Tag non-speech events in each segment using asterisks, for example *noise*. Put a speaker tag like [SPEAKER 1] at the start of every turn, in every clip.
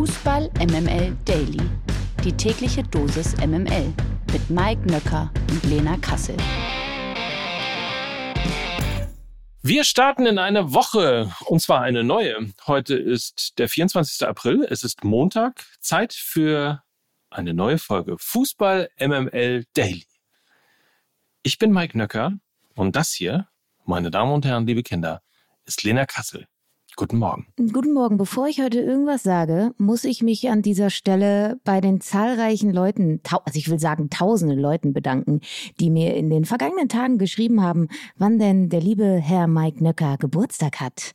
[SPEAKER 1] Fußball MML Daily. Die tägliche Dosis MML mit Mike Nöcker und Lena Kassel.
[SPEAKER 2] Wir starten in eine Woche und zwar eine neue. Heute ist der 24. April. Es ist Montag. Zeit für eine neue Folge Fußball MML Daily. Ich bin Mike Nöcker und das hier, meine Damen und Herren, liebe Kinder, ist Lena Kassel. Guten Morgen.
[SPEAKER 3] Guten Morgen. Bevor ich heute irgendwas sage, muss ich mich an dieser Stelle bei den zahlreichen Leuten, also ich will sagen tausenden Leuten bedanken, die mir in den vergangenen Tagen geschrieben haben, wann denn der liebe Herr Mike Nöcker Geburtstag hat.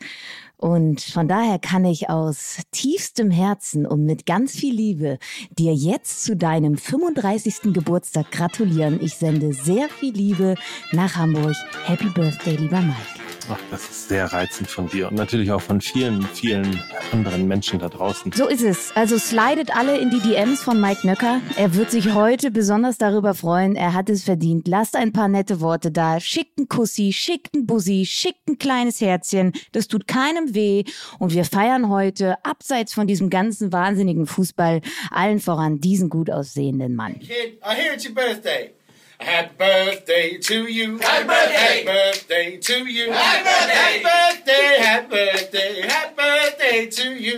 [SPEAKER 3] Und von daher kann ich aus tiefstem Herzen und mit ganz viel Liebe dir jetzt zu deinem 35. Geburtstag gratulieren. Ich sende sehr viel Liebe nach Hamburg. Happy Birthday, lieber Mike.
[SPEAKER 2] Ach, das ist sehr reizend von dir und natürlich auch von vielen, vielen anderen Menschen da draußen.
[SPEAKER 3] So ist es. Also slidet alle in die DMs von Mike Nöcker. Er wird sich heute besonders darüber freuen. Er hat es verdient. Lasst ein paar nette Worte da. Schickt ein Kussi, schickt ein Bussi, schickt ein kleines Herzchen. Das tut keinem weh. Und wir feiern heute, abseits von diesem ganzen wahnsinnigen Fußball, allen voran diesen gut aussehenden Mann.
[SPEAKER 4] Kid, I hear it's your birthday. Happy birthday to you. Happy birthday. Happy birthday to you. Happy birthday. Happy birthday. Happy birthday. Happy birthday to you.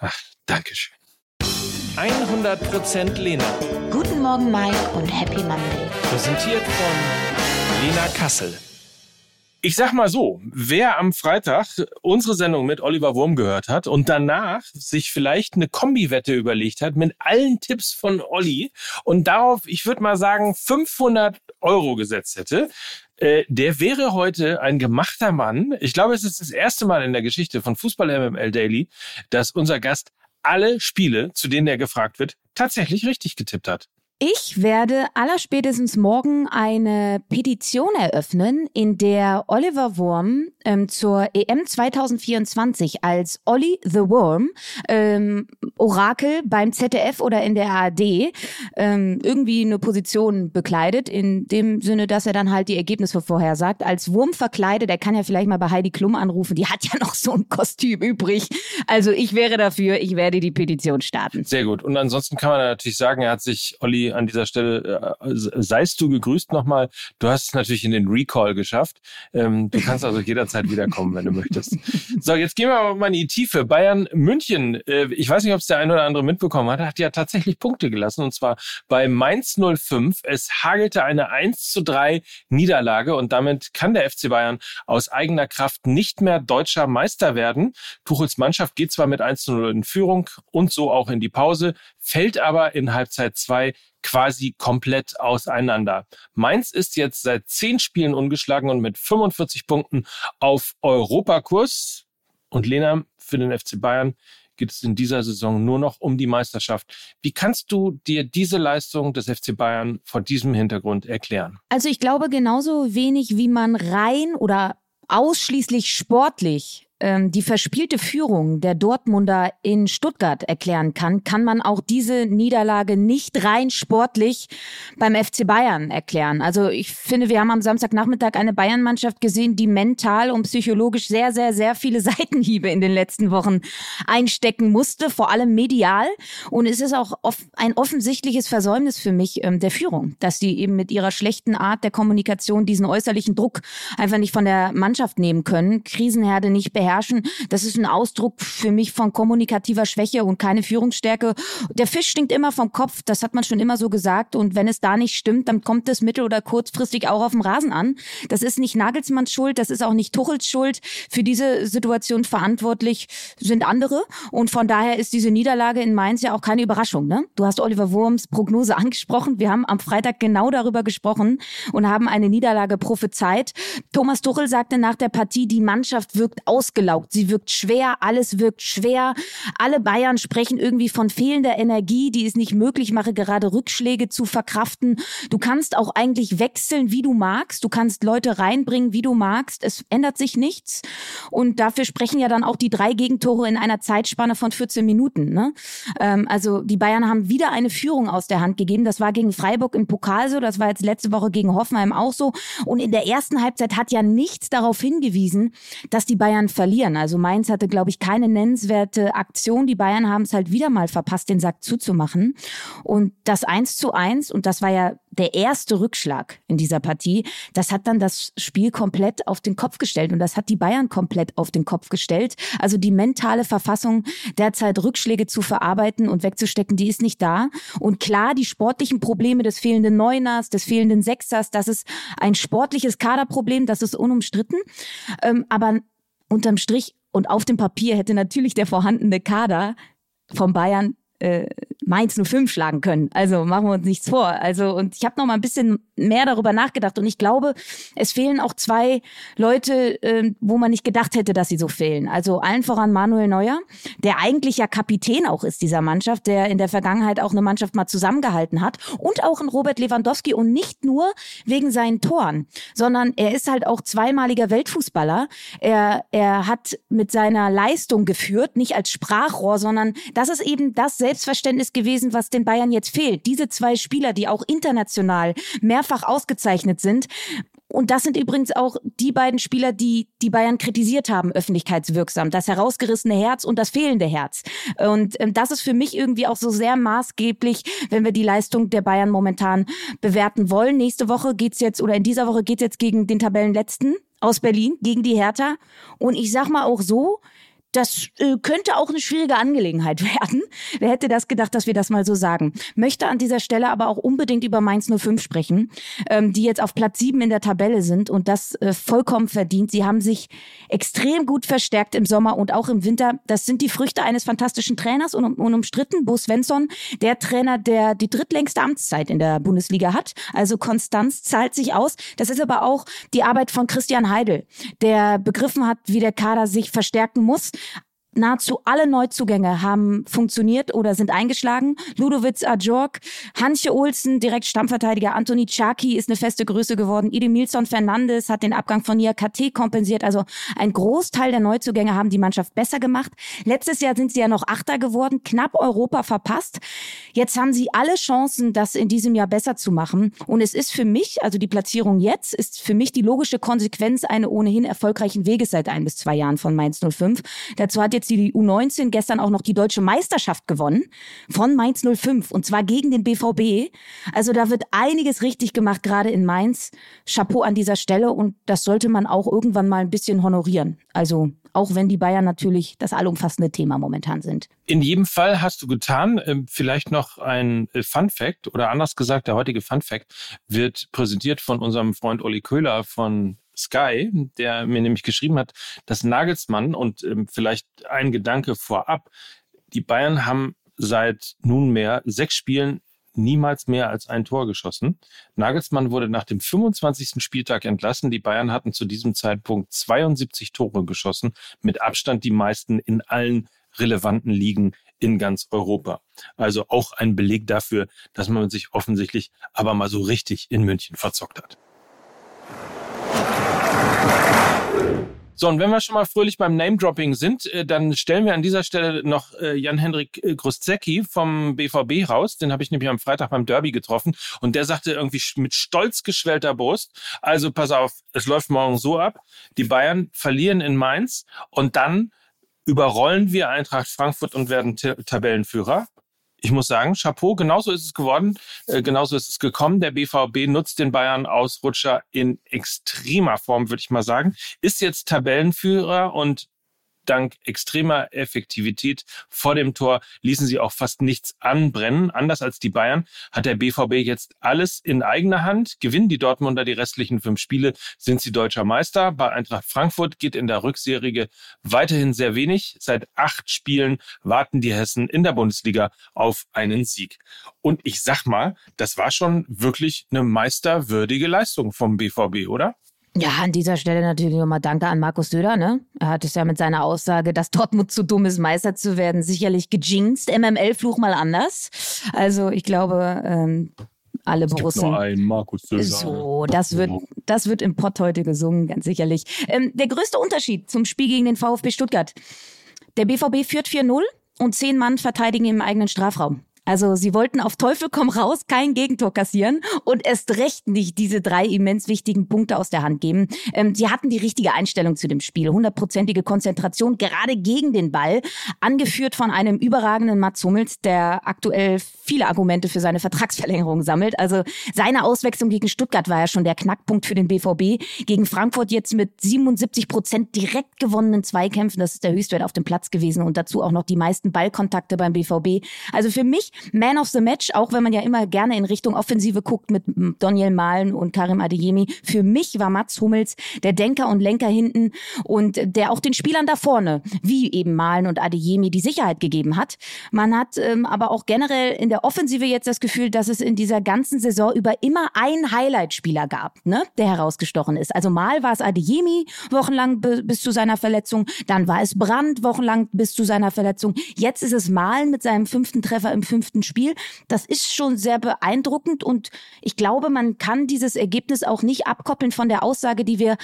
[SPEAKER 2] Ach, Dankeschön. 100% Lena.
[SPEAKER 1] Guten Morgen, Mike, und Happy Monday.
[SPEAKER 2] Präsentiert von Lena Kassel. Ich sag mal so, wer am Freitag unsere Sendung mit Oliver Wurm gehört hat und danach sich vielleicht eine Kombi-Wette überlegt hat mit allen Tipps von Olli und darauf, ich würde mal sagen, 500 Euro gesetzt hätte, äh, der wäre heute ein gemachter Mann. Ich glaube, es ist das erste Mal in der Geschichte von Fußball MML Daily, dass unser Gast alle Spiele, zu denen er gefragt wird, tatsächlich richtig getippt hat.
[SPEAKER 3] Ich werde allerspätestens morgen eine Petition eröffnen, in der Oliver Wurm ähm, zur EM 2024 als Olli the Worm ähm, Orakel beim ZDF oder in der ARD ähm, irgendwie eine Position bekleidet, in dem Sinne, dass er dann halt die Ergebnisse vorhersagt. Als Wurm verkleidet, er kann ja vielleicht mal bei Heidi Klum anrufen, die hat ja noch so ein Kostüm übrig. Also ich wäre dafür, ich werde die Petition starten.
[SPEAKER 2] Sehr gut. Und ansonsten kann man natürlich sagen, er hat sich Olli an dieser Stelle, äh, seist du gegrüßt nochmal. Du hast es natürlich in den Recall geschafft. Ähm, du kannst also jederzeit wiederkommen, wenn du möchtest. So, jetzt gehen wir aber mal in die Tiefe. Bayern München, äh, ich weiß nicht, ob es der eine oder andere mitbekommen hat, hat ja tatsächlich Punkte gelassen und zwar bei Mainz 05. Es hagelte eine 1 zu 3 Niederlage und damit kann der FC Bayern aus eigener Kraft nicht mehr deutscher Meister werden. Tuchels Mannschaft geht zwar mit 1 zu 0 in Führung und so auch in die Pause, fällt aber in Halbzeit 2 quasi komplett auseinander. Mainz ist jetzt seit zehn Spielen ungeschlagen und mit 45 Punkten auf Europakurs. Und Lena, für den FC Bayern geht es in dieser Saison nur noch um die Meisterschaft. Wie kannst du dir diese Leistung des FC Bayern vor diesem Hintergrund erklären?
[SPEAKER 3] Also ich glaube genauso wenig, wie man rein oder ausschließlich sportlich die verspielte Führung der Dortmunder in Stuttgart erklären kann, kann man auch diese Niederlage nicht rein sportlich beim FC Bayern erklären. Also ich finde, wir haben am Samstagnachmittag eine Bayern-Mannschaft gesehen, die mental und psychologisch sehr, sehr, sehr viele *laughs* Seitenhiebe in den letzten Wochen einstecken musste, vor allem medial. Und es ist auch ein offensichtliches Versäumnis für mich ähm, der Führung, dass sie eben mit ihrer schlechten Art der Kommunikation diesen äußerlichen Druck einfach nicht von der Mannschaft nehmen können, Krisenherde nicht beherrschen beherrschen. Das ist ein Ausdruck für mich von kommunikativer Schwäche und keine Führungsstärke. Der Fisch stinkt immer vom Kopf, das hat man schon immer so gesagt. Und wenn es da nicht stimmt, dann kommt es mittel- oder kurzfristig auch auf dem Rasen an. Das ist nicht Nagelsmanns Schuld, das ist auch nicht Tuchels Schuld. Für diese Situation verantwortlich sind andere. Und von daher ist diese Niederlage in Mainz ja auch keine Überraschung. Ne? Du hast Oliver Wurms Prognose *laughs* angesprochen. Wir haben am Freitag genau darüber gesprochen und haben eine Niederlage prophezeit. Thomas Tuchel sagte nach der Partie, die Mannschaft wirkt ausgelaugt ausgelaugt. Sie wirkt schwer, alles wirkt schwer. Alle Bayern sprechen irgendwie von fehlender Energie, die es nicht möglich mache, gerade Rückschläge zu verkraften. Du kannst auch eigentlich wechseln, wie du magst. Du kannst Leute reinbringen, wie du magst. Es ändert sich nichts. Und dafür sprechen ja dann auch die drei Gegentore in einer Zeitspanne von 14 Minuten. Ne? Ähm, also die Bayern haben wieder eine Führung aus der Hand gegeben. Das war gegen Freiburg im Pokal so, das war jetzt letzte Woche gegen Hoffenheim auch so. Und in der ersten Halbzeit hat ja nichts darauf hingewiesen, dass die Bayern ver verlieren. Also Mainz hatte, glaube ich, keine nennenswerte Aktion. Die Bayern haben es halt wieder mal verpasst, den Sack zuzumachen. Und das 1 zu 1, und das war ja der erste Rückschlag in dieser Partie, das hat dann das Spiel komplett auf den Kopf gestellt. Und das hat die Bayern komplett auf den Kopf gestellt. Also die mentale Verfassung, derzeit Rückschläge zu verarbeiten und wegzustecken, die ist nicht da. Und klar, die sportlichen Probleme des fehlenden Neuners, des fehlenden Sechsers, das ist ein sportliches Kaderproblem, das ist unumstritten. Ähm, aber unterm Strich und auf dem Papier hätte natürlich der vorhandene Kader von Bayern äh, Mainz 05 schlagen können. Also machen wir uns nichts vor. Also und ich habe noch mal ein bisschen mehr darüber nachgedacht und ich glaube, es fehlen auch zwei Leute, äh, wo man nicht gedacht hätte, dass sie so fehlen. Also allen voran Manuel Neuer, der eigentlich ja Kapitän auch ist dieser Mannschaft, der in der Vergangenheit auch eine Mannschaft mal zusammengehalten hat und auch ein Robert Lewandowski und nicht nur wegen seinen Toren, sondern er ist halt auch zweimaliger Weltfußballer. Er er hat mit seiner Leistung geführt, nicht als Sprachrohr, sondern das ist eben das Selbstverständnis gewesen, was den Bayern jetzt fehlt. Diese zwei Spieler, die auch international mehrfach ausgezeichnet sind, und das sind übrigens auch die beiden Spieler, die die Bayern kritisiert haben, öffentlichkeitswirksam. Das herausgerissene Herz und das fehlende Herz. Und ähm, das ist für mich irgendwie auch so sehr maßgeblich, wenn wir die Leistung der Bayern momentan bewerten wollen. Nächste Woche geht's jetzt, oder in dieser Woche geht's jetzt gegen den Tabellenletzten aus Berlin, gegen die Hertha. Und ich sag mal auch so, das äh, könnte auch eine schwierige Angelegenheit *laughs* werden. Wer hätte das gedacht, dass wir das mal so sagen? Möchte an dieser Stelle aber auch unbedingt über Mainz 05 sprechen, ähm, die jetzt auf Platz 7 in der Tabelle sind und das äh, vollkommen verdient. Sie haben sich extrem gut verstärkt im Sommer und auch im Winter. Das sind die Früchte eines fantastischen Trainers und unumstritten. Bo Svensson, der Trainer, der die drittlängste Amtszeit in der Bundesliga hat. Also Konstanz zahlt sich aus. Das ist aber auch die Arbeit von Christian Heidel, der begriffen hat, wie der Kader sich verstärken muss Nahezu alle Neuzugänge haben funktioniert oder sind eingeschlagen. Ludovic Ajork, Hanche Olsen, direkt Stammverteidiger, Anthony Chaki ist eine feste Größe geworden. Idemilson Fernandes hat den Abgang von Nia KT kompensiert. Also ein Großteil der Neuzugänge haben die Mannschaft besser gemacht. Letztes Jahr sind sie ja noch Achter geworden, knapp Europa verpasst. Jetzt haben sie alle Chancen, das in diesem Jahr besser zu machen. Und es ist für mich, also die Platzierung jetzt, ist für mich die logische Konsequenz einer ohnehin erfolgreichen Weges seit ein bis zwei Jahren von Mainz 05. Dazu hat jetzt jetzt die U19 gestern auch noch die deutsche Meisterschaft gewonnen von Mainz 05 und zwar gegen den BVB. Also da wird einiges richtig gemacht, gerade in Mainz. Chapeau an dieser Stelle und das sollte man auch irgendwann mal ein bisschen honorieren. Also auch wenn die Bayern natürlich das allumfassende Thema momentan sind.
[SPEAKER 2] In jedem Fall hast du getan. Ähm, vielleicht noch ein äh, Fun Fact oder anders gesagt, der heutige Fun Fact wird präsentiert von unserem Freund Olli Köhler von Sky, der mir nämlich geschrieben hat, dass Nagelsmann und ähm, vielleicht ein Gedanke vorab, die Bayern haben seit nunmehr sechs Spielen niemals mehr als ein Tor geschossen. Nagelsmann wurde nach dem 25. Spieltag entlassen. Die Bayern hatten zu diesem Zeitpunkt 72 Tore geschossen, mit Abstand die meisten in allen relevanten Ligen in ganz Europa. Also auch ein Beleg dafür, dass man sich offensichtlich aber mal so richtig in München verzockt hat. So, und wenn wir schon mal fröhlich beim Name-Dropping sind, äh, dann stellen wir an dieser Stelle noch äh, Jan-Henrik äh, Gruszecki vom BVB raus. Den habe ich nämlich am Freitag beim Derby getroffen. Und der sagte irgendwie mit stolz geschwellter Brust, also pass auf, es läuft morgen so ab, die Bayern verlieren in Mainz und dann überrollen wir Eintracht Frankfurt und werden Tabellenführer ich muss sagen, Chapeau, genauso ist es geworden, äh, genauso ist es gekommen. Der BVB nutzt den Bayern-Ausrutscher in extremer Form, würde ich mal sagen, ist jetzt Tabellenführer und dank extremer Effektivität vor dem Tor ließen sie auch fast nichts anbrennen. Anders als die Bayern hat der BVB jetzt alles in eigener Hand. Gewinnen die Dortmunder die restlichen fünf Spiele, sind sie deutscher Meister. Bei Eintracht Frankfurt geht in der Rückserie weiterhin sehr wenig. Seit acht Spielen warten die Hessen in der Bundesliga auf einen Sieg. Und ich sag mal, das war schon wirklich eine meisterwürdige Leistung vom BVB, oder?
[SPEAKER 3] Ja, an dieser Stelle natürlich nochmal Danke an Markus Söder. Ne? Er hat es ja mit seiner Aussage, dass Dortmund zu dumm ist, Meister zu werden, sicherlich gejinxt. MML-Fluch mal anders. Also ich glaube, ähm, alle es Borussen. Gibt
[SPEAKER 2] nur einen Markus Söder.
[SPEAKER 3] So, das wird, das wird im Pott heute gesungen, ganz sicherlich. Ähm, der größte Unterschied zum Spiel gegen den VfB Stuttgart. Der BVB führt 4-0 und zehn Mann verteidigen im eigenen Strafraum. Also sie wollten auf Teufel komm raus kein Gegentor kassieren und erst recht nicht diese drei immens wichtigen Punkte aus der Hand geben. Ähm, sie hatten die richtige Einstellung zu dem Spiel, hundertprozentige Konzentration gerade gegen den Ball, angeführt von einem überragenden Mats Hummels, der aktuell viele Argumente für seine Vertragsverlängerung sammelt. Also seine Auswechslung gegen Stuttgart war ja schon der Knackpunkt für den BVB. Gegen Frankfurt jetzt mit 77 Prozent direkt gewonnenen Zweikämpfen, das ist der Höchstwert auf dem Platz gewesen und dazu auch noch die meisten Ballkontakte beim BVB. Also für mich Man of the Match, auch wenn man ja immer gerne in Richtung Offensive guckt mit Daniel Mahlen und Karim Adeyemi. Für mich war Mats Hummels der Denker und Lenker hinten und der auch den Spielern da vorne, wie eben Mahlen und Adeyemi, die Sicherheit gegeben hat. Man hat ähm, aber auch generell in der Offensive jetzt das Gefühl, dass es in dieser ganzen Saison über immer einen Highlight-Spieler gab, ne, der herausgestochen ist. Also mal war es Adeyemi wochenlang bis zu seiner Verletzung, dann war es Brand wochenlang bis zu seiner Verletzung. Jetzt ist es Malen mit seinem fünften Treffer im fünften Spiel. Das ist schon sehr beeindruckend und ich glaube, man kann dieses Ergebnis auch nicht abkoppeln von der Aussage, die wir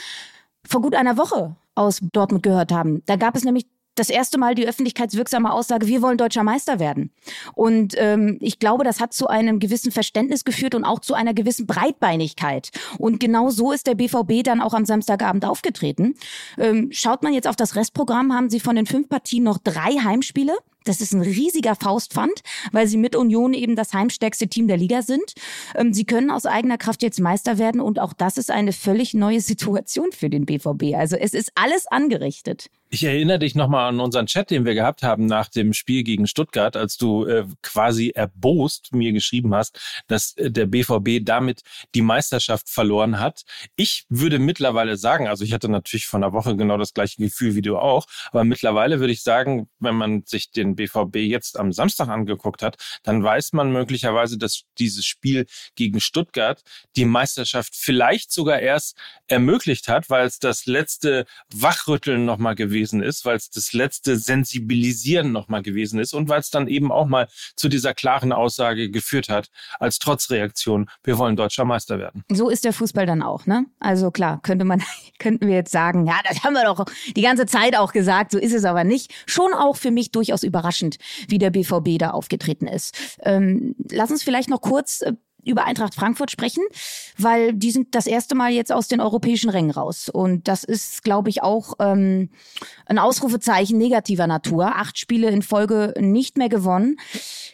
[SPEAKER 3] vor gut einer Woche aus Dortmund gehört haben. Da gab es nämlich das erste Mal die öffentlichkeitswirksame Aussage, wir wollen deutscher Meister werden. Und ähm, ich glaube, das hat zu einem gewissen Verständnis geführt und auch zu einer gewissen Breitbeinigkeit. Und genau so ist der BVB dann auch am Samstagabend aufgetreten. Ähm, schaut man jetzt auf das Restprogramm, haben sie von den fünf Partien noch drei Heimspiele. Das ist ein riesiger Faustpfand, weil sie mit Union eben das heimstärkste Team der Liga sind. Ähm, sie können aus eigener Kraft jetzt Meister werden und auch das ist eine völlig neue Situation für den BVB. Also es ist alles angerichtet.
[SPEAKER 2] Ich erinnere dich nochmal an unseren Chat, den wir gehabt haben nach dem Spiel gegen Stuttgart, als du äh, quasi erbost mir geschrieben hast, dass äh, der BVB damit die Meisterschaft verloren hat. Ich würde mittlerweile sagen, also ich hatte natürlich von der Woche genau das gleiche Gefühl wie du auch, aber mittlerweile würde ich sagen, wenn man sich den BVB jetzt am Samstag angeguckt hat, dann weiß man möglicherweise, dass dieses Spiel gegen Stuttgart die Meisterschaft vielleicht sogar erst ermöglicht hat, weil es das letzte Wachrütteln nochmal gewesen gewesen ist, weil es das letzte Sensibilisieren nochmal gewesen ist und weil es dann eben auch mal zu dieser klaren Aussage geführt hat, als Trotzreaktion, wir wollen deutscher Meister werden.
[SPEAKER 3] So ist der Fußball dann auch, ne? Also klar, könnte man, *laughs* könnten wir jetzt sagen, ja, das haben wir doch die ganze Zeit auch gesagt, so ist es aber nicht. Schon auch für mich durchaus überraschend, wie der BVB da aufgetreten ist. Ähm, lass uns vielleicht noch kurz äh, über Eintracht Frankfurt sprechen, weil die sind das erste Mal jetzt aus den europäischen Rängen raus. Und das ist, glaube ich, auch ähm, ein Ausrufezeichen negativer Natur. Acht Spiele in Folge nicht mehr gewonnen.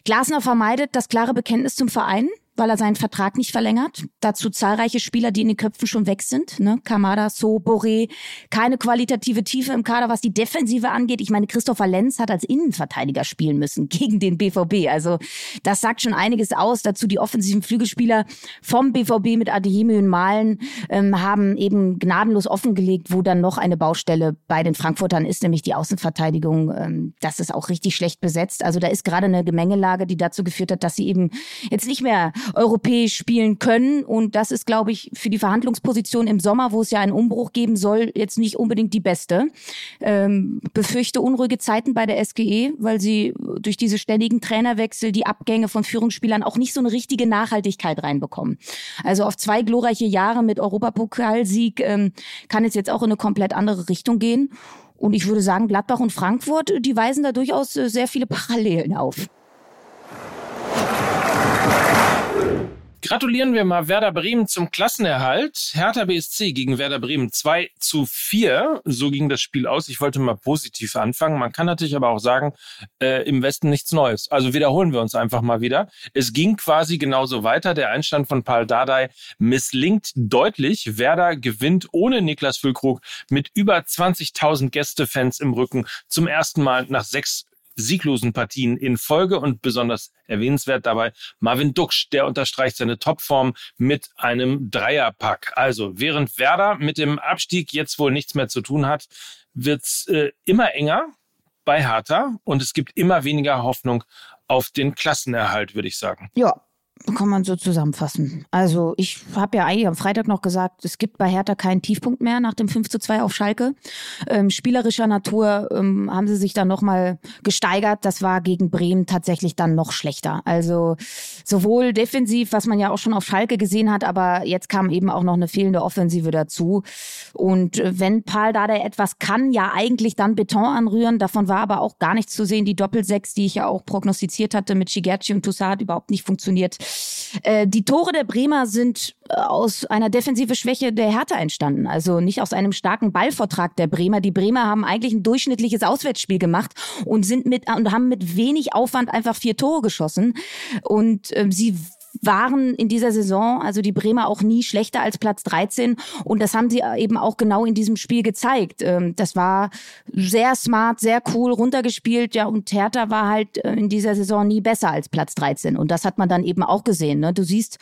[SPEAKER 3] Glasner vermeidet das klare Bekenntnis zum Verein weil er seinen Vertrag nicht verlängert. Dazu zahlreiche Spieler, die in den Köpfen schon weg sind. Ne? Kamada, So, Boré. Keine qualitative Tiefe im Kader, was die Defensive angeht. Ich meine, Christopher Lenz hat als Innenverteidiger spielen müssen *laughs* gegen den BVB. Also das sagt schon einiges aus. Dazu die offensiven Flügelspieler vom BVB mit Adeyemi und Malen ähm, haben eben gnadenlos offengelegt, wo dann noch eine Baustelle bei den Frankfurtern ist, nämlich die Außenverteidigung. Ähm, das ist auch richtig schlecht besetzt. Also da ist gerade eine Gemengelage, die dazu geführt hat, dass sie eben jetzt nicht mehr europäisch spielen können. Und das ist, glaube ich, für die Verhandlungsposition im Sommer, wo es ja einen Umbruch geben soll, jetzt nicht unbedingt die beste. Ähm, befürchte unruhige Zeiten bei der SGE, weil sie durch diese ständigen Trainerwechsel, die Abgänge von Führungsspielern auch nicht so eine richtige Nachhaltigkeit reinbekommen. Also auf zwei glorreiche Jahre mit Europapokalsieg ähm, kann es jetzt auch in eine komplett andere Richtung gehen. Und ich würde sagen, Gladbach und Frankfurt, die weisen da durchaus äh, sehr viele Parallelen auf.
[SPEAKER 2] Gratulieren wir mal Werder Bremen zum Klassenerhalt. Hertha BSC gegen Werder Bremen 2 zu 4. So ging das Spiel aus. Ich wollte mal positiv anfangen. Man kann natürlich aber auch sagen, äh, im Westen nichts Neues. Also wiederholen wir uns einfach mal wieder. Es ging quasi genauso weiter. Der Einstand von Paul Dardai misslingt deutlich. Werder gewinnt ohne Niklas Füllkrug mit über 20.000 Gästefans im Rücken zum ersten Mal nach sechs sieglosen Partien in Folge und besonders erwähnenswert dabei Marvin Duksch, der unterstreicht seine Topform mit einem Dreierpack. Also während Werder mit dem Abstieg jetzt wohl nichts mehr zu tun hat, wird's äh, immer enger bei Hertha und es gibt immer weniger Hoffnung auf den Klassenerhalt, würde ich sagen.
[SPEAKER 3] Ja, kann man so zusammenfassen. Also ich habe ja eigentlich am Freitag noch gesagt, es gibt bei Hertha keinen Tiefpunkt mehr nach dem 5 zu 2 auf Schalke. Ähm, spielerischer Natur ähm, haben sie sich dann nochmal gesteigert. Das war gegen Bremen tatsächlich dann noch schlechter. Also sowohl defensiv, was man ja auch schon auf Schalke gesehen hat, aber jetzt kam eben auch noch eine fehlende Offensive dazu. Und äh, wenn Paul Dada etwas kann, ja eigentlich dann Beton anrühren. Davon war aber auch gar nichts zu sehen. Die Doppelsechs, die ich ja auch prognostiziert hatte mit Shigerchi und Toussaint, überhaupt nicht funktioniert. Äh, die Tore der Bremer sind äh, aus einer defensive Schwäche der Hertha entstanden. Also nicht aus einem starken Ballvortrag der Bremer. Die Bremer haben eigentlich ein durchschnittliches Auswärtsspiel gemacht und sind mit und haben mit wenig Aufwand einfach vier Tore geschossen. Und äh, sie waren in dieser Saison, also die Bremer auch nie schlechter als Platz 13 und das haben sie eben auch genau in diesem Spiel gezeigt. Ähm, das war sehr smart, sehr cool runtergespielt, ja und Hertha war halt äh, in dieser Saison nie besser als Platz 13 und das hat man dann eben auch gesehen. Ne? Du siehst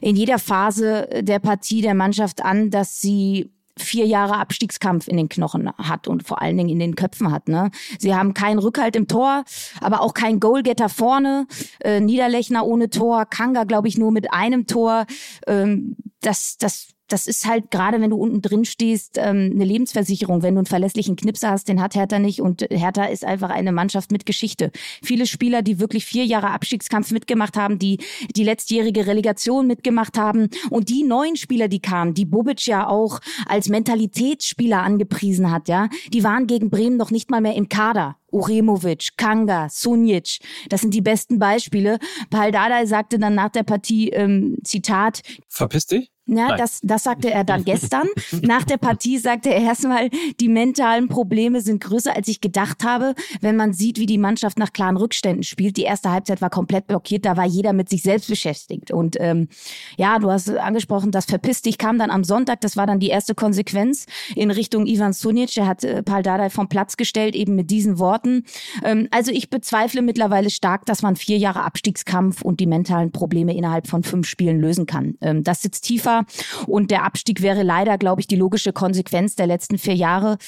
[SPEAKER 3] in jeder Phase der Partie der Mannschaft an, dass sie vier Jahre Abstiegskampf in den Knochen hat und vor allen Dingen in den Köpfen hat. Ne? Sie haben keinen Rückhalt im Tor, aber auch keinen Goalgetter vorne. Äh, Niederlechner ohne Tor, Kanga, glaube ich, nur mit einem Tor. Ähm, das, das das ist halt gerade, wenn du unten drin stehst, ähm, eine Lebensversicherung. Wenn du einen verlässlichen Knipser hast, den hat Hertha nicht. Und Hertha ist einfach eine Mannschaft mit Geschichte. Viele Spieler, die wirklich vier Jahre Abstiegskampf mitgemacht haben, die die letztjährige Relegation mitgemacht haben. Und die neuen Spieler, die kamen, die Bobic ja auch als Mentalitätsspieler angepriesen hat, ja, die waren gegen Bremen noch nicht mal mehr im Kader. Uremovic, Kanga, Sunic, das sind die besten Beispiele. Paul Dardai sagte dann nach der Partie, ähm, Zitat,
[SPEAKER 2] Verpiss dich?
[SPEAKER 3] Ja, das, das sagte er dann gestern. Nach der Partie sagte er erstmal, die mentalen Probleme sind größer, als ich gedacht habe. Wenn man sieht, wie die Mannschaft nach klaren Rückständen spielt. Die erste Halbzeit war komplett blockiert, da war jeder mit sich selbst beschäftigt. Und ähm, ja, du hast angesprochen, das verpisst dich kam dann am Sonntag. Das war dann die erste Konsequenz in Richtung Ivan Sunic. Er hat äh, Paul Dardai vom Platz gestellt, eben mit diesen Worten. Ähm, also ich bezweifle mittlerweile stark, dass man vier Jahre Abstiegskampf und die mentalen Probleme innerhalb von fünf Spielen lösen kann. Ähm, das sitzt tiefer und der Abstieg wäre leider, glaube ich, die logische Konsequenz der letzten vier Jahre.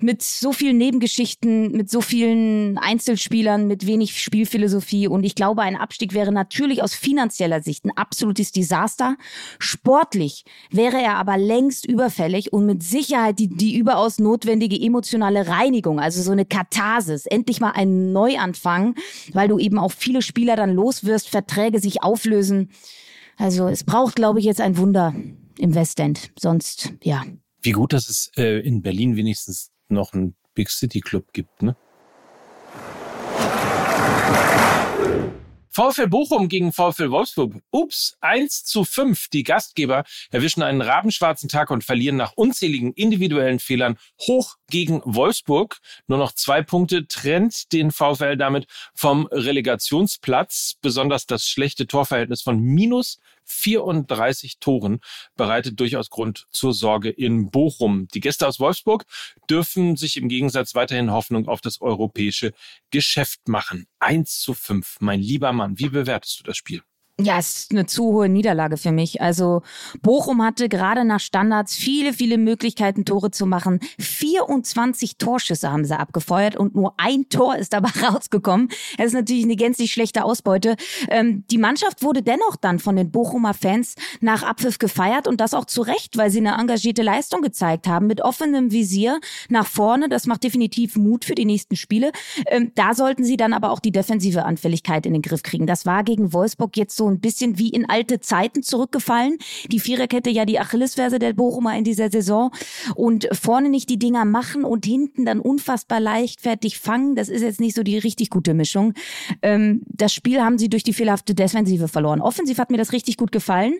[SPEAKER 3] Mit so vielen Nebengeschichten, mit so vielen Einzelspielern, mit wenig Spielphilosophie. Und ich glaube, ein Abstieg wäre natürlich aus finanzieller Sicht ein absolutes Desaster. Sportlich wäre er aber längst überfällig und mit Sicherheit die, die überaus notwendige emotionale Reinigung, also so eine Katharsis, endlich mal ein Neuanfang, weil du eben auch viele Spieler dann los wirst, Verträge sich auflösen. Also es braucht, glaube ich, jetzt ein Wunder im Westend. Sonst, ja.
[SPEAKER 2] Wie gut, dass es äh, in Berlin wenigstens noch einen Big City Club gibt, ne? VfL Bochum gegen VfL Wolfsburg. Ups, 1 zu 5. Die Gastgeber erwischen einen rabenschwarzen Tag und verlieren nach unzähligen individuellen Fehlern hoch gegen Wolfsburg. Nur noch zwei Punkte trennt den VfL damit vom Relegationsplatz. Besonders das schlechte Torverhältnis von minus 34 Toren bereitet durchaus Grund zur Sorge in Bochum. Die Gäste aus Wolfsburg dürfen sich im Gegensatz weiterhin Hoffnung auf das europäische Geschäft machen. 1 zu 5. Mein lieber Mann, wie bewertest du das Spiel?
[SPEAKER 3] Ja, es ist eine zu hohe Niederlage für mich. Also Bochum hatte gerade nach Standards viele, viele Möglichkeiten, Tore zu machen. 24 Torschüsse haben sie abgefeuert und nur ein Tor ist dabei *laughs* rausgekommen. Das ist natürlich eine gänzlich schlechte Ausbeute. Ähm, die Mannschaft wurde dennoch dann von den Bochumer Fans nach Abpfiff gefeiert und das auch zu Recht, weil sie eine engagierte Leistung gezeigt haben mit offenem Visier nach vorne. Das macht definitiv Mut für die nächsten Spiele. Ähm, da sollten sie dann aber auch die defensive Anfälligkeit in den Griff kriegen. Das war gegen Wolfsburg jetzt so ein bisschen wie in alte Zeiten zurückgefallen. Die Viererkette ja die Achillesferse der Bochumer in dieser Saison und vorne nicht die Dinger machen und hinten dann unfassbar leichtfertig fangen. Das ist jetzt nicht so die richtig gute Mischung. Ähm, das Spiel haben sie durch die fehlerhafte Defensive verloren. Offensiv hat mir das richtig gut gefallen.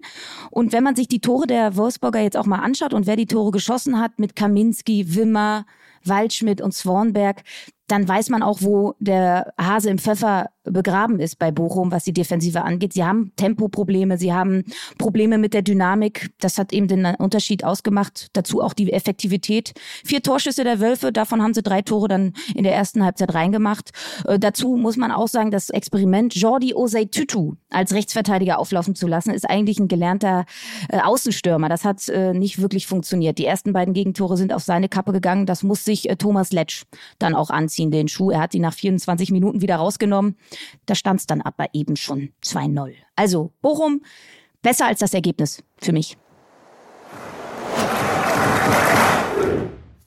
[SPEAKER 3] Und wenn man sich die Tore der Wolfsburger jetzt auch mal anschaut und wer die Tore geschossen hat mit Kaminski, Wimmer, Waldschmidt und Swanberg, dann weiß man auch, wo der Hase im Pfeffer begraben ist bei Bochum, was die Defensive angeht. Sie haben Tempoprobleme, sie haben Probleme mit der Dynamik. Das hat eben den Unterschied ausgemacht. Dazu auch die Effektivität. Vier Torschüsse der Wölfe, davon haben sie drei Tore dann in der ersten Halbzeit reingemacht. Äh, dazu muss man auch sagen, das Experiment Jordi Osei Tutu als Rechtsverteidiger auflaufen zu lassen, ist eigentlich ein gelernter äh, Außenstürmer. Das hat äh, nicht wirklich funktioniert. Die ersten beiden Gegentore sind auf seine Kappe gegangen. Das muss sich äh, Thomas Letsch dann auch anziehen den Schuh. Er hat ihn nach 24 Minuten wieder rausgenommen. Da stand es dann aber eben schon 2-0. Also Bochum, besser als das Ergebnis für mich.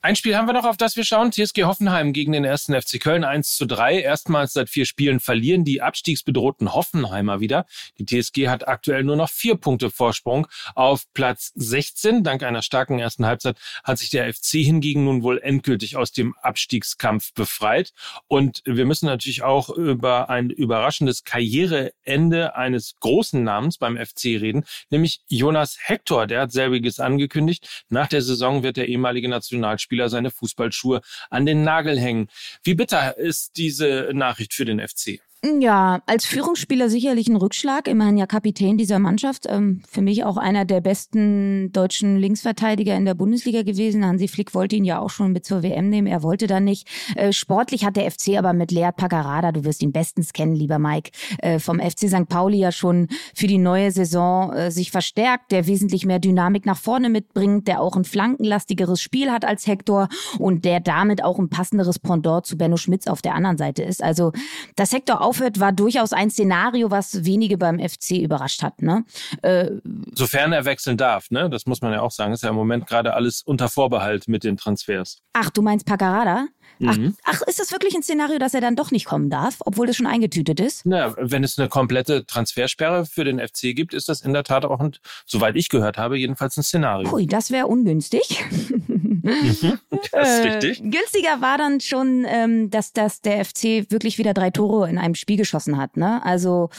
[SPEAKER 2] Ein Spiel haben wir noch, auf das wir schauen. TSG Hoffenheim gegen den ersten FC Köln 1 zu 3. Erstmals seit vier Spielen verlieren die abstiegsbedrohten Hoffenheimer wieder. Die TSG hat aktuell nur noch vier Punkte Vorsprung auf Platz 16. Dank einer starken ersten Halbzeit hat sich der FC hingegen nun wohl endgültig aus dem Abstiegskampf befreit. Und wir müssen natürlich auch über ein überraschendes Karriereende eines großen Namens beim FC reden, nämlich Jonas Hector. Der hat selbiges angekündigt. Nach der Saison wird der ehemalige Nationalspieler Spieler seine Fußballschuhe an den Nagel hängen. Wie bitter ist diese Nachricht für den FC?
[SPEAKER 3] Ja, als Führungsspieler sicherlich ein Rückschlag. Immerhin ja Kapitän dieser Mannschaft. Ähm, für mich auch einer der besten deutschen Linksverteidiger in der Bundesliga gewesen. Hansi Flick wollte ihn ja auch schon mit zur WM nehmen. Er wollte dann nicht. Äh, sportlich hat der FC aber mit Lead Paccarada, du wirst ihn bestens kennen, lieber Mike, äh, vom FC St. Pauli ja schon für die neue Saison äh, sich verstärkt, der wesentlich mehr Dynamik nach vorne mitbringt, der auch ein flankenlastigeres Spiel hat als Hector und der damit auch ein passenderes Pendant zu Benno Schmitz auf der anderen Seite ist. Also, dass Hector aufhört, war durchaus ein Szenario, was wenige beim FC überrascht hat. Ne?
[SPEAKER 2] Äh, Sofern er wechseln darf, ne? das muss man ja auch sagen, ist ja im Moment gerade alles unter Vorbehalt mit den Transfers.
[SPEAKER 3] Ach, du meinst Paccarada? Ach, mhm. ach, ist das wirklich ein Szenario, dass er dann doch nicht kommen darf, obwohl das schon eingetütet ist?
[SPEAKER 2] Na, wenn es eine komplette Transfersperre für den FC gibt, ist das in der Tat auch, ein, soweit ich gehört habe, jedenfalls ein Szenario.
[SPEAKER 3] Ui, das wäre ungünstig.
[SPEAKER 2] Mhm, das ist richtig.
[SPEAKER 3] Äh, günstiger war dann schon, ähm, dass, dass der FC wirklich wieder drei Tore in einem Spiel geschossen hat. Ne? Also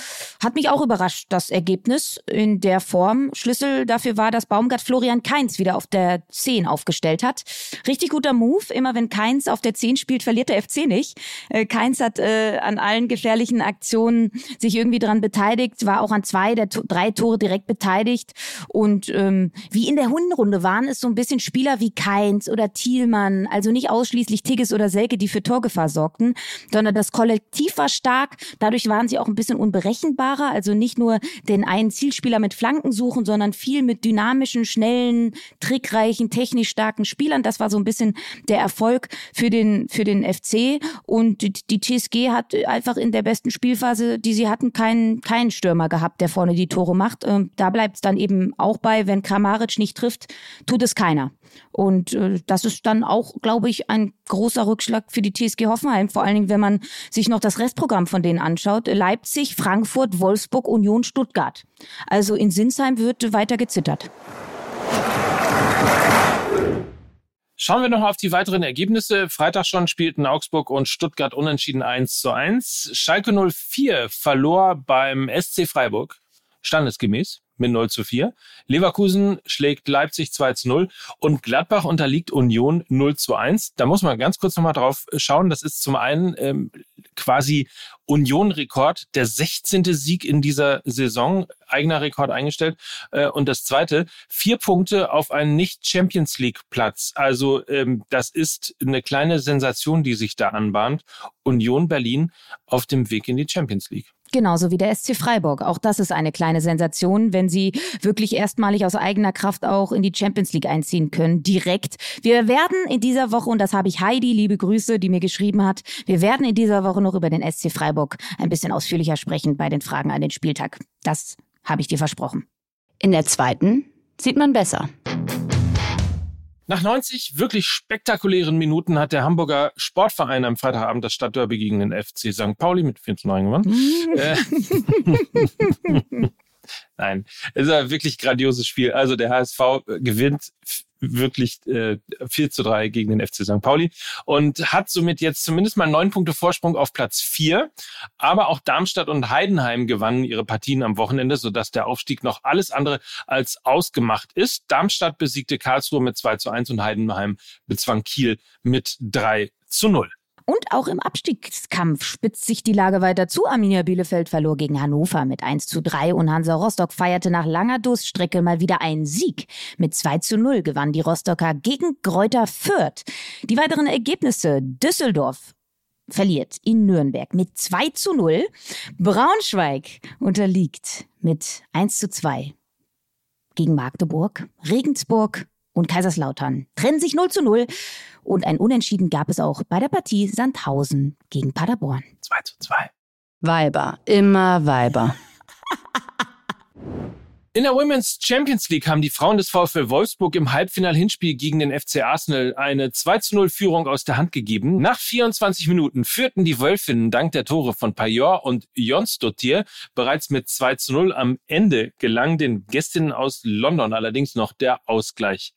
[SPEAKER 3] hat mich auch überrascht, das Ergebnis in der Form. Schlüssel dafür war, dass Baumgart Florian Keins wieder auf der 10 aufgestellt hat. Richtig guter Move. Immer wenn Keins auf der 10 spielt, verliert der FC nicht. Äh, Keins hat äh, an allen gefährlichen Aktionen sich irgendwie dran beteiligt, war auch an zwei der drei Tore direkt beteiligt. Und ähm, wie in der Hundenrunde waren es so ein bisschen Spieler wie Keins, Heinz oder Thielmann, also nicht ausschließlich Tigges oder Selke, die für Torgefahr sorgten, sondern das Kollektiv war stark. Dadurch waren sie auch ein bisschen unberechenbarer, also nicht nur den einen Zielspieler mit Flanken suchen, sondern viel mit dynamischen, schnellen, trickreichen, technisch starken Spielern. Das war so ein bisschen der Erfolg für den, für den FC. Und die TSG hat einfach in der besten Spielphase, die sie hatten, keinen, keinen Stürmer gehabt, der vorne die Tore macht. Ähm, da bleibt es dann eben auch bei, wenn Kramaric nicht trifft, tut es keiner. Und äh, das ist dann auch, glaube ich, ein großer Rückschlag für die TSG Hoffenheim. Vor allen Dingen, wenn man sich noch das Restprogramm von denen anschaut. Leipzig, Frankfurt, Wolfsburg, Union, Stuttgart. Also in Sinsheim wird weiter gezittert.
[SPEAKER 2] Schauen wir noch auf die weiteren Ergebnisse. Freitag schon spielten Augsburg und Stuttgart unentschieden 1 zu 1. Schalke 04 verlor beim SC Freiburg, standesgemäß mit 0 zu 4. Leverkusen schlägt Leipzig 2 zu 0 und Gladbach unterliegt Union 0 zu 1. Da muss man ganz kurz nochmal drauf schauen. Das ist zum einen ähm, quasi Union-Rekord, der 16. Sieg in dieser Saison, eigener Rekord eingestellt. Äh, und das zweite, vier Punkte auf einen Nicht-Champions League-Platz. Also ähm, das ist eine kleine Sensation, die sich da anbahnt. Union Berlin auf dem Weg in die Champions League.
[SPEAKER 3] Genauso wie der SC Freiburg. Auch das ist eine kleine Sensation, wenn sie wirklich erstmalig aus eigener Kraft auch in die Champions League einziehen können, direkt. Wir werden in dieser Woche, und das habe ich Heidi, liebe Grüße, die mir geschrieben hat, wir werden in dieser Woche noch über den SC Freiburg ein bisschen ausführlicher sprechen bei den Fragen an den Spieltag. Das habe ich dir versprochen.
[SPEAKER 1] In der zweiten sieht man besser.
[SPEAKER 2] Nach 90 wirklich spektakulären Minuten hat der Hamburger Sportverein am Freitagabend das Stadtderby gegen den FC St. Pauli mit 4 zu 9 gewonnen. äh, *laughs* Nein, es ist ein wirklich grandioses Spiel. Also der HSV gewinnt wirklich äh, 4 zu 3 gegen den FC St. Pauli und hat somit jetzt zumindest mal neun Punkte Vorsprung auf Platz 4. Aber auch Darmstadt und Heidenheim gewannen ihre Partien am Wochenende, sodass der Aufstieg noch alles andere als ausgemacht ist. Darmstadt besiegte Karlsruhe mit 2 zu 1 und Heidenheim bezwang Kiel mit 3 zu 0.
[SPEAKER 3] Und auch im Abstiegskampf spitzt sich die Lage weiter zu. Arminia Bielefeld verlor gegen Hannover mit 1 zu 3 und Hansa Rostock feierte nach langer Durststrecke mal wieder einen Sieg. Mit 2 zu 0 gewann die Rostocker gegen Gräuter Fürth. Die weiteren Ergebnisse Düsseldorf verliert in Nürnberg mit 2 zu 0. Braunschweig unterliegt mit 1 zu 2 gegen Magdeburg. Regensburg und Kaiserslautern trennen sich 0 zu 0 und ein Unentschieden gab es auch bei der Partie Sandhausen gegen Paderborn.
[SPEAKER 2] 2 zu 2.
[SPEAKER 1] Weiber, immer Weiber.
[SPEAKER 2] In der Women's Champions League haben die Frauen des VfL Wolfsburg im Halbfinal-Hinspiel gegen den FC Arsenal eine 2 zu 0 Führung aus der Hand gegeben. Nach 24 Minuten führten die Wölfinnen dank der Tore von Pajor und Jonsdottir bereits mit 2 zu 0. Am Ende gelang den Gästinnen aus London allerdings noch der Ausgleich.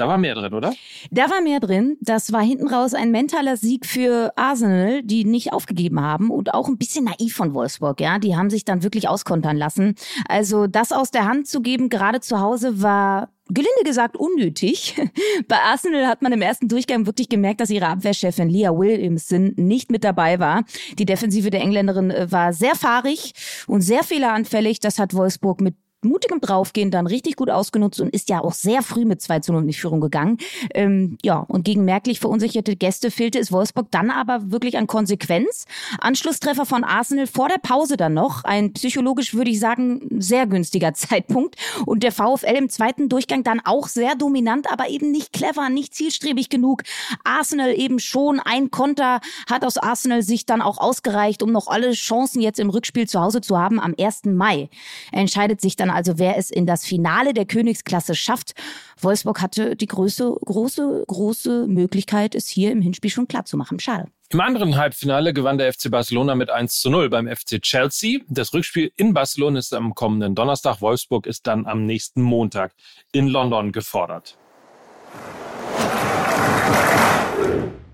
[SPEAKER 2] Da war mehr drin, oder?
[SPEAKER 3] Da war mehr drin. Das war hinten raus ein mentaler Sieg für Arsenal, die nicht aufgegeben haben und auch ein bisschen naiv von Wolfsburg, ja. Die haben sich dann wirklich auskontern lassen. Also das aus der Hand zu geben, gerade zu Hause, war gelinde gesagt unnötig. *laughs* Bei Arsenal hat man im ersten Durchgang wirklich gemerkt, dass ihre Abwehrchefin Leah Williamson nicht mit dabei war. Die Defensive der Engländerin äh, war sehr fahrig und sehr fehleranfällig. Das hat Wolfsburg mit mutigem Draufgehen dann richtig gut ausgenutzt und ist ja auch sehr früh mit 2 zu 0 in die Führung gegangen. Ähm, ja, und gegen merklich verunsicherte Gäste fehlte es Wolfsburg dann aber wirklich an Konsequenz. Anschlusstreffer von Arsenal vor der Pause dann noch. Ein psychologisch, würde ich sagen, sehr günstiger *laughs* Zeitpunkt. Und der VfL im zweiten Durchgang dann auch sehr dominant, aber eben nicht clever, nicht zielstrebig genug. Arsenal eben schon ein Konter hat aus Arsenal sich dann auch ausgereicht, um noch alle Chancen jetzt im Rückspiel zu Hause zu haben am 1. Mai. entscheidet sich dann also wer es in das Finale der Königsklasse schafft. Wolfsburg hatte die große, große, große Möglichkeit, es hier im Hinspiel schon klar zu machen. Schade.
[SPEAKER 2] Im anderen Halbfinale gewann der FC Barcelona mit 1 zu 0 beim FC Chelsea. Das Rückspiel in Barcelona ist am kommenden Donnerstag. Wolfsburg ist dann am nächsten Montag in London gefordert.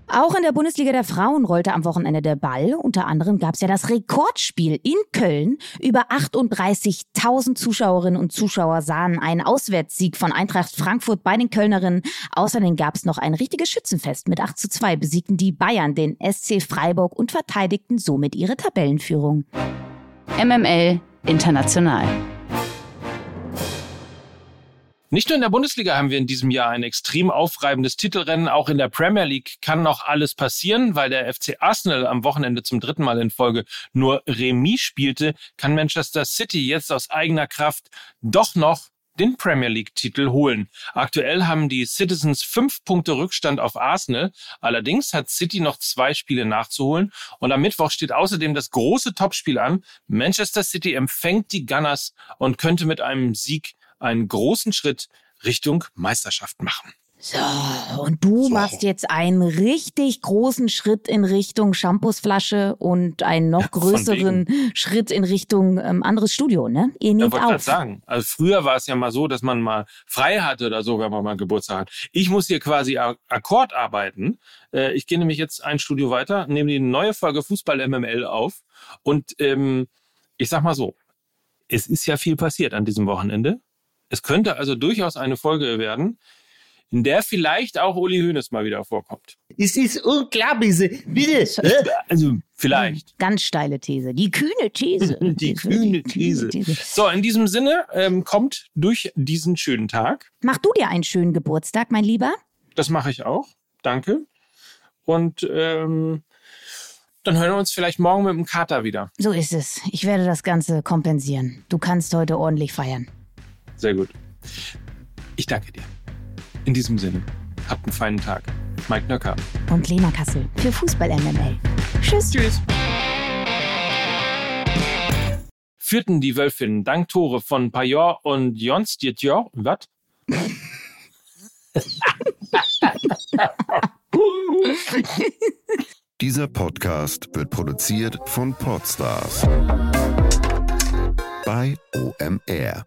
[SPEAKER 3] Auch in der Bundesliga der Frauen rollte am Wochenende der Ball. Unter anderem gab es ja das Rekordspiel in Köln. Über 38.000 Zuschauerinnen und Zuschauer sahen einen Auswärtssieg von Eintracht Frankfurt bei den Kölnerinnen. Außerdem gab es noch ein richtiges Schützenfest. Mit 8 zu 2 besiegten die Bayern den SC Freiburg und verteidigten somit ihre Tabellenführung.
[SPEAKER 1] MML International.
[SPEAKER 2] Nicht nur in der Bundesliga haben wir in diesem Jahr ein extrem aufreibendes Titelrennen, auch in der Premier League kann noch alles passieren, weil der FC Arsenal am Wochenende zum dritten Mal in Folge nur Remis spielte, kann Manchester City jetzt aus eigener Kraft doch noch den Premier League-Titel holen. Aktuell haben die Citizens fünf Punkte Rückstand auf Arsenal. Allerdings hat City noch zwei Spiele nachzuholen. Und am Mittwoch steht außerdem das große Topspiel an. Manchester City empfängt die Gunners und könnte mit einem Sieg einen großen Schritt Richtung Meisterschaft machen.
[SPEAKER 3] So, und du so. machst jetzt einen richtig großen Schritt in Richtung Shampoosflasche und einen noch größeren Schritt in Richtung ähm, anderes Studio, ne?
[SPEAKER 2] Ihr nehmt ja, auf. sagen. Also früher war es ja mal so, dass man mal frei hatte oder so, wenn man mal Geburtstag hat. Ich muss hier quasi Akkord arbeiten. Äh, ich gehe nämlich jetzt ein Studio weiter, nehme die neue Folge Fußball MML auf und ähm, ich sag mal so, es ist ja viel passiert an diesem Wochenende. Es könnte also durchaus eine Folge werden, in der vielleicht auch Uli Hoeneß mal wieder vorkommt.
[SPEAKER 5] Es ist unglaublich. Bitte.
[SPEAKER 2] Also vielleicht.
[SPEAKER 3] Ganz steile These. Die kühne These. *laughs*
[SPEAKER 2] Die, kühne, These. These. So, in diesem Sinne ähm, kommt durch diesen schönen Tag.
[SPEAKER 3] Mach du dir einen schönen Geburtstag, mein Lieber.
[SPEAKER 2] Das mache ich auch. Danke. Und ähm, dann hören wir uns vielleicht morgen mit dem Kater wieder.
[SPEAKER 3] So ist es. Ich werde das Ganze kompensieren. Du kannst heute ordentlich feiern.
[SPEAKER 2] Sehr gut. Ich danke dir. In diesem Sinne, habt einen feinen Tag. Mike Nöcker.
[SPEAKER 3] Und Lena Kassel für Fußball MML. Tschüss. Tschüss.
[SPEAKER 2] Führten die Wölfinnen dank Tore von Pajor und Jons Dietjor. Was? *laughs*
[SPEAKER 6] Dieser Podcast wird produziert von Podstars bei OMR.